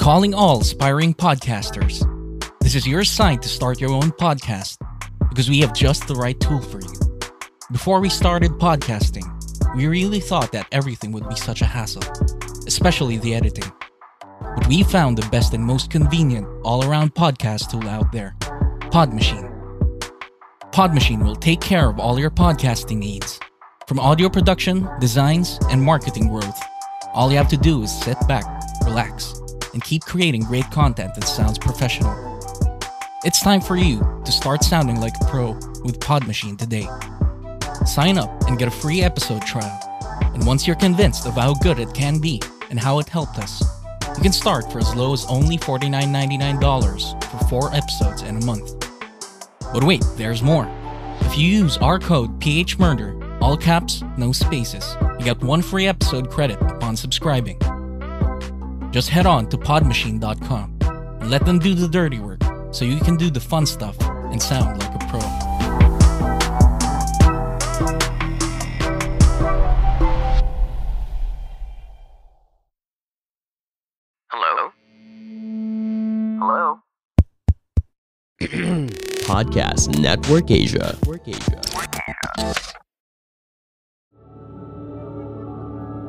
Calling all aspiring podcasters. This is your sign to start your own podcast because we have just the right tool for you. Before we started podcasting, we really thought that everything would be such a hassle, especially the editing. But we found the best and most convenient all around podcast tool out there Podmachine. Podmachine will take care of all your podcasting needs, from audio production, designs, and marketing growth. All you have to do is sit back, relax, and keep creating great content that sounds professional. It's time for you to start sounding like a pro with Podmachine today. Sign up and get a free episode trial. And once you're convinced of how good it can be and how it helped us, you can start for as low as only $49.99 for four episodes in a month. But wait, there's more. If you use our code PHMurder, all caps, no spaces, you get one free episode credit upon subscribing. Just head on to podmachine.com and let them do the dirty work so you can do the fun stuff and sound like a pro. Hello? Hello? Podcast Network Asia.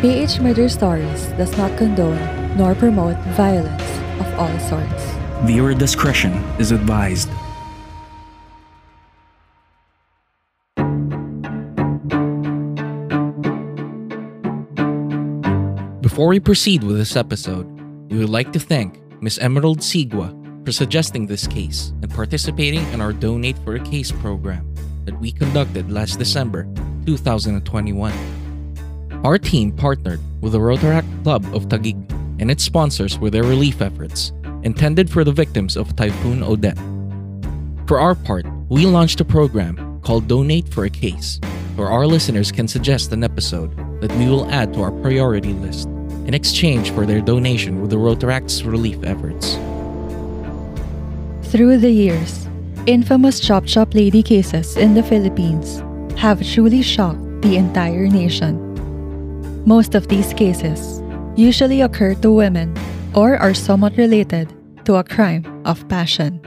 PH Murder Stories does not condone nor promote violence of all sorts. Viewer discretion is advised. Before we proceed with this episode, we would like to thank Ms. Emerald Sigua for suggesting this case and participating in our Donate for a Case program that we conducted last December 2021. Our team partnered with the Rotaract Club of Taguig and its sponsors with their relief efforts intended for the victims of Typhoon Odette. For our part, we launched a program called Donate for a Case, where our listeners can suggest an episode that we will add to our priority list in exchange for their donation with the Rotaract's relief efforts. Through the years, infamous Chop Chop Lady cases in the Philippines have truly shocked the entire nation. Most of these cases usually occur to women or are somewhat related to a crime of passion.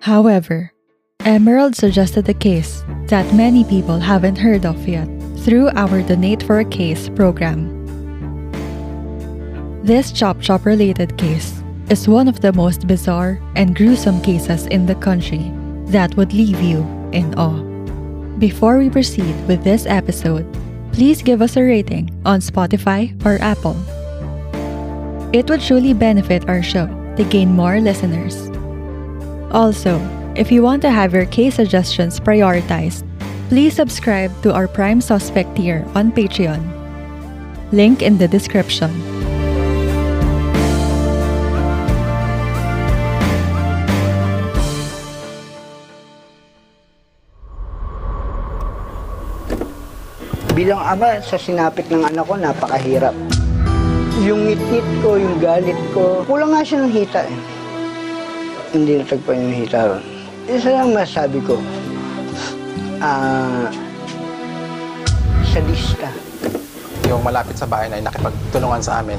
However, Emerald suggested a case that many people haven't heard of yet through our Donate for a Case program. This Chop Chop related case is one of the most bizarre and gruesome cases in the country that would leave you in awe. Before we proceed with this episode, please give us a rating on Spotify or Apple. It would truly benefit our show to gain more listeners. Also, if you want to have your case suggestions prioritized, please subscribe to our Prime Suspect tier on Patreon. Link in the description. Bilang ama, sa sinapit ng anak ko, napakahirap. Yung ngit-ngit ko, yung galit ko, kulang nga siya ng hita eh. Hindi natagpan yung hita ron. Isa lang masabi ko, ah, sadista. yung malapit sa bahay na ay nakipagtulungan sa amin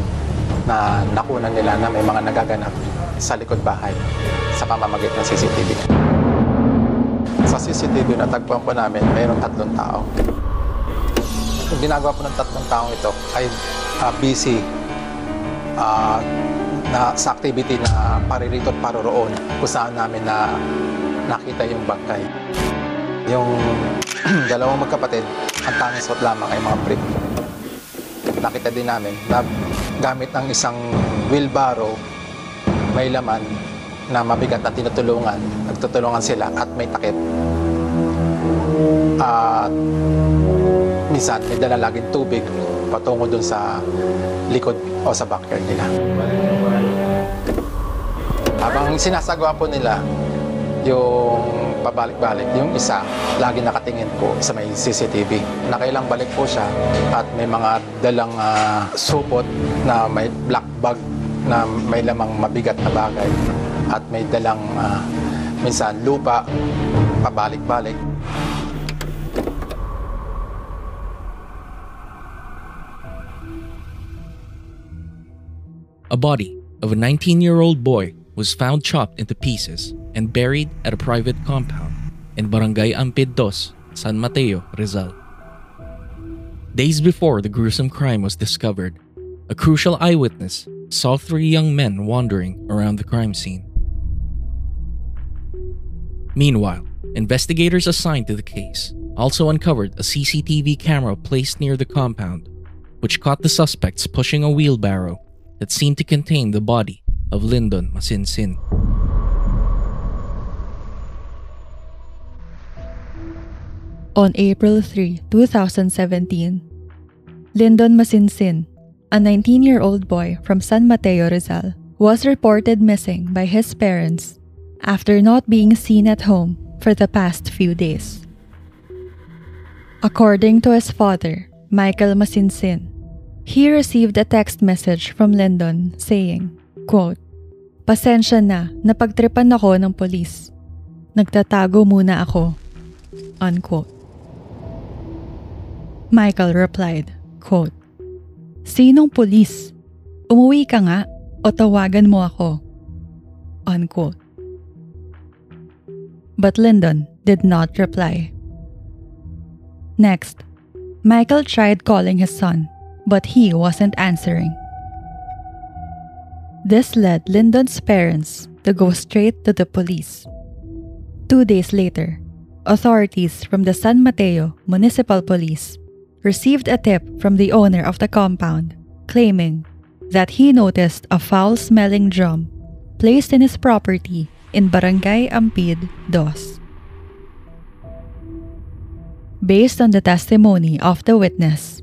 na nakunan nila na may mga nagaganap sa likod bahay sa pamamagitan ng CCTV. Sa CCTV na tagpuan po namin, mayroong tatlong tao. Yung ginagawa po ng tatlong taong ito ay ah, busy ah, na sa activity na paririto at paroroon kung saan namin na nakita yung bangkay. Yung dalawang magkapatid, ang tanging suot lamang ay mga brief. Nakita din namin na gamit ng isang wheelbarrow, may laman na mabigat na tinutulungan. Nagtutulungan sila at may takip. At minsan may dala laging tubig patungo dun sa likod o sa backyard nila. Habang sinasagawa po nila yung pabalik-balik, yung isa lagi nakatingin po sa may CCTV. Nakailang balik po siya at may mga dalang ah, supot na may black bag na may lamang mabigat na bagay at may dalang ah, minsan lupa pabalik-balik. A body of a 19 year old boy was found chopped into pieces and buried at a private compound in Barangay Ampid Dos, San Mateo, Rizal. Days before the gruesome crime was discovered, a crucial eyewitness saw three young men wandering around the crime scene. Meanwhile, investigators assigned to the case also uncovered a CCTV camera placed near the compound, which caught the suspects pushing a wheelbarrow that seemed to contain the body of Lyndon Masinsin. On April 3, 2017, Lyndon Masinsin, a 19 year old boy from San Mateo, Rizal, was reported missing by his parents after not being seen at home for the past few days. According to his father, Michael Masinsin, he received a text message from Lyndon saying, quote, Pasensya na, napagtripan ako ng polis. Nagtatago muna ako. Unquote. Michael replied, quote, Sinong pulis? Umuwi ka nga o tawagan mo ako? Unquote. But Lyndon did not reply. Next, Michael tried calling his son, but he wasn't answering. This led Lyndon's parents to go straight to the police. Two days later, authorities from the San Mateo Municipal Police received a tip from the owner of the compound claiming that he noticed a foul smelling drum placed in his property in Barangay Ampid, Dos. Based on the testimony of the witness,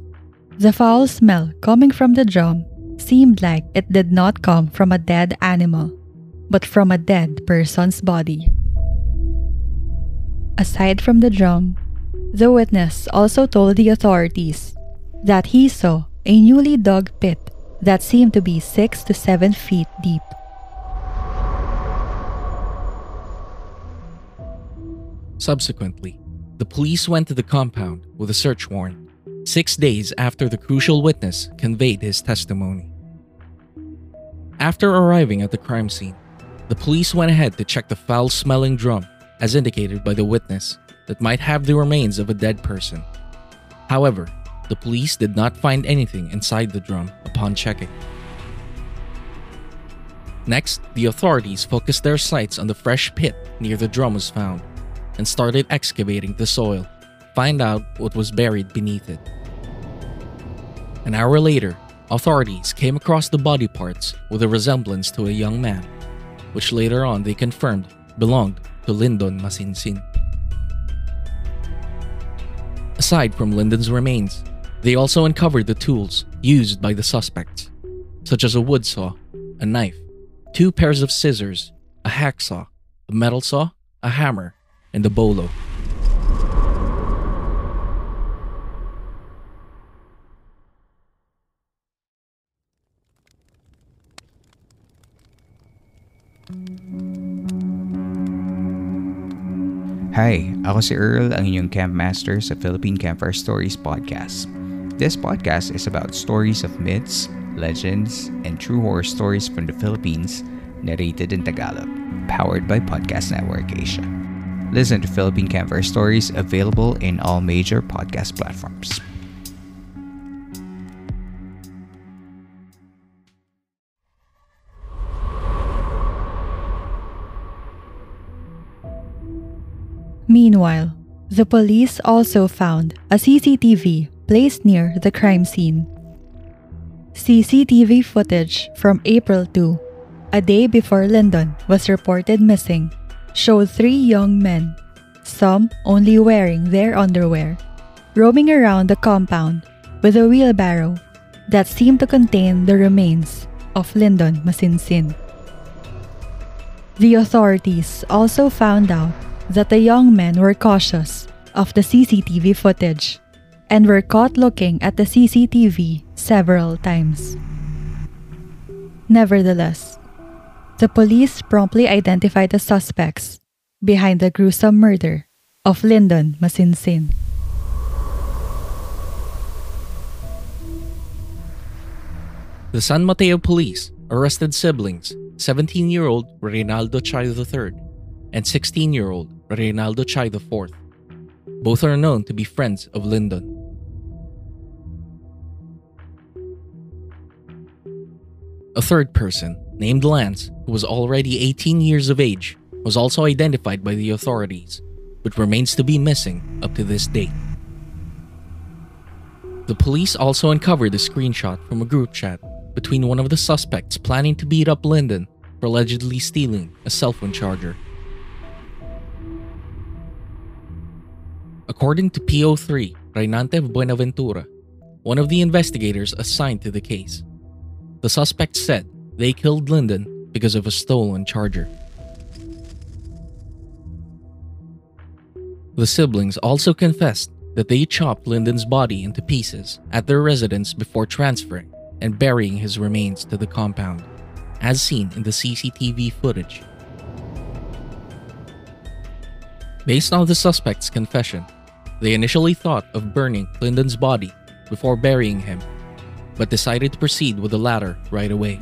the foul smell coming from the drum seemed like it did not come from a dead animal, but from a dead person's body. Aside from the drum, the witness also told the authorities that he saw a newly dug pit that seemed to be 6 to 7 feet deep. Subsequently, the police went to the compound with a search warrant, six days after the crucial witness conveyed his testimony. After arriving at the crime scene, the police went ahead to check the foul smelling drum, as indicated by the witness, that might have the remains of a dead person. However, the police did not find anything inside the drum upon checking. Next, the authorities focused their sights on the fresh pit near the drum was found and started excavating the soil, to find out what was buried beneath it. An hour later, authorities came across the body parts with a resemblance to a young man, which later on they confirmed belonged to Lyndon Masinsin. Aside from Lyndon's remains, they also uncovered the tools used by the suspects, such as a wood saw, a knife, two pairs of scissors, a hacksaw, a metal saw, a hammer, and a bolo. Hi, ako si Earl, ang inyong camp master sa Philippine Campfire Stories podcast. This podcast is about stories of myths, legends, and true horror stories from the Philippines, narrated in Tagalog, powered by Podcast Network Asia. Listen to Philippine Campfire Stories available in all major podcast platforms. Meanwhile, the police also found a CCTV placed near the crime scene. CCTV footage from April 2, a day before Lyndon was reported missing, showed three young men, some only wearing their underwear, roaming around the compound with a wheelbarrow that seemed to contain the remains of Lyndon Masinsin. The authorities also found out that the young men were cautious of the CCTV footage and were caught looking at the CCTV several times. Nevertheless, the police promptly identified the suspects behind the gruesome murder of Lyndon Masinsin. The San Mateo police arrested siblings 17 year old Reynaldo Chay III and 16 year old Reynaldo Chay IV. Both are known to be friends of Lyndon. A third person, named Lance, who was already 18 years of age, was also identified by the authorities, but remains to be missing up to this date. The police also uncovered a screenshot from a group chat between one of the suspects planning to beat up Lyndon for allegedly stealing a cell phone charger. According to PO3, Reynante Buenaventura, one of the investigators assigned to the case, the suspects said they killed Lyndon because of a stolen charger. The siblings also confessed that they chopped Lyndon's body into pieces at their residence before transferring and burying his remains to the compound, as seen in the CCTV footage. Based on the suspect's confession, they initially thought of burning Lyndon's body before burying him, but decided to proceed with the latter right away.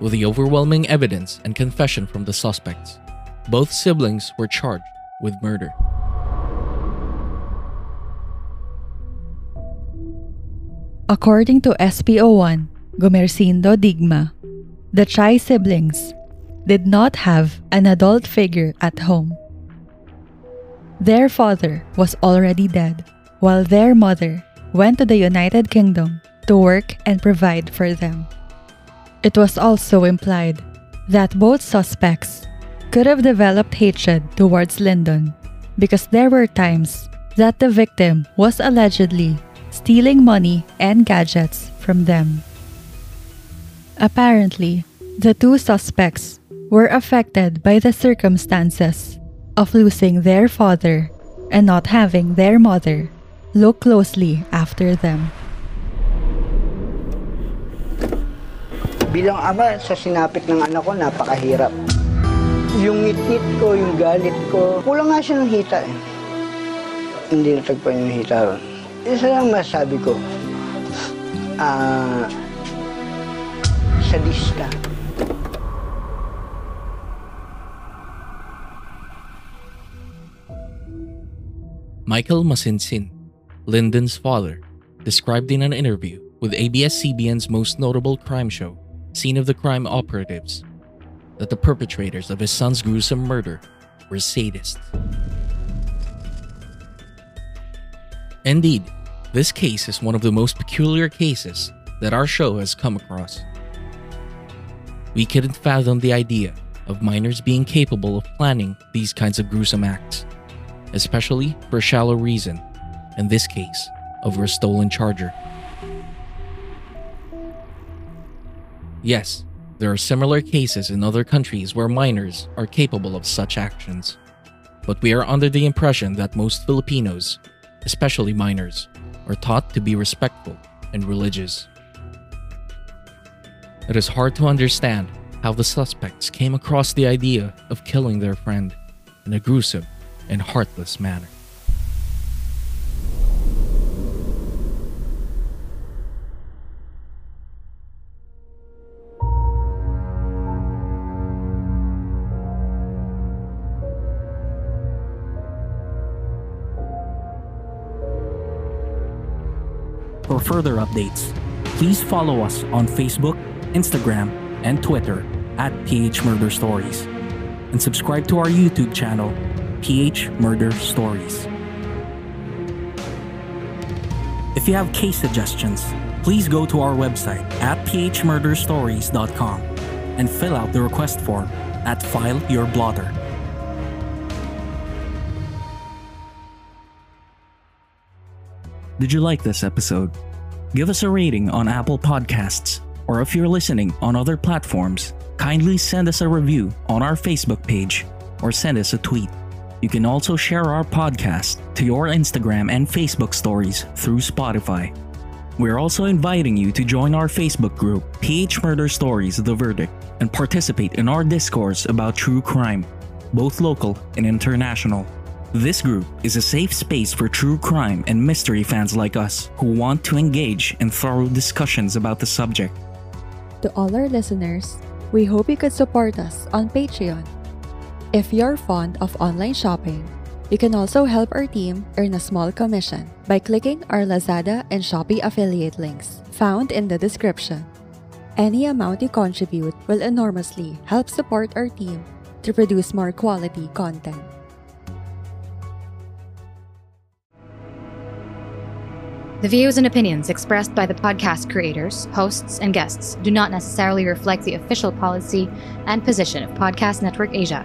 With the overwhelming evidence and confession from the suspects, both siblings were charged with murder. According to SPO1, Gomercindo Digma, the Chay siblings did not have an adult figure at home. Their father was already dead, while their mother went to the United Kingdom to work and provide for them. It was also implied that both suspects could have developed hatred towards Lyndon because there were times that the victim was allegedly stealing money and gadgets from them. Apparently, the two suspects were affected by the circumstances of losing their father and not having their mother look closely after them. Bilang ama, sa sinapit ng anak ko, napakahirap. Yung ngit-ngit ko, yung galit ko, kulang nga siya ng hita eh. Hindi natagpan yung hita ron. Isa lang masabi ko, ah, sadista. Michael Masinsin, Lyndon's father, described in an interview with ABS-CBN's most notable crime show, Scene of the Crime Operatives, that the perpetrators of his son's gruesome murder were sadists. Indeed, this case is one of the most peculiar cases that our show has come across. We couldn't fathom the idea of minors being capable of planning these kinds of gruesome acts, especially for a shallow reason, in this case, over a stolen charger. Yes, there are similar cases in other countries where minors are capable of such actions. But we are under the impression that most Filipinos, especially minors, are taught to be respectful and religious. It is hard to understand how the suspects came across the idea of killing their friend in a gruesome and heartless manner. For further updates, please follow us on Facebook, Instagram, and Twitter at PH Murder Stories. and subscribe to our YouTube channel, PH Murder Stories. If you have case suggestions, please go to our website at phmurderstories.com and fill out the request form at File Your Blotter. Did you like this episode? Give us a rating on Apple Podcasts, or if you're listening on other platforms, kindly send us a review on our Facebook page or send us a tweet. You can also share our podcast to your Instagram and Facebook stories through Spotify. We're also inviting you to join our Facebook group, PH Murder Stories The Verdict, and participate in our discourse about true crime, both local and international. This group is a safe space for true crime and mystery fans like us who want to engage in thorough discussions about the subject. To all our listeners, we hope you could support us on Patreon. If you're fond of online shopping, you can also help our team earn a small commission by clicking our Lazada and Shopee affiliate links found in the description. Any amount you contribute will enormously help support our team to produce more quality content. The views and opinions expressed by the podcast creators, hosts, and guests do not necessarily reflect the official policy and position of Podcast Network Asia,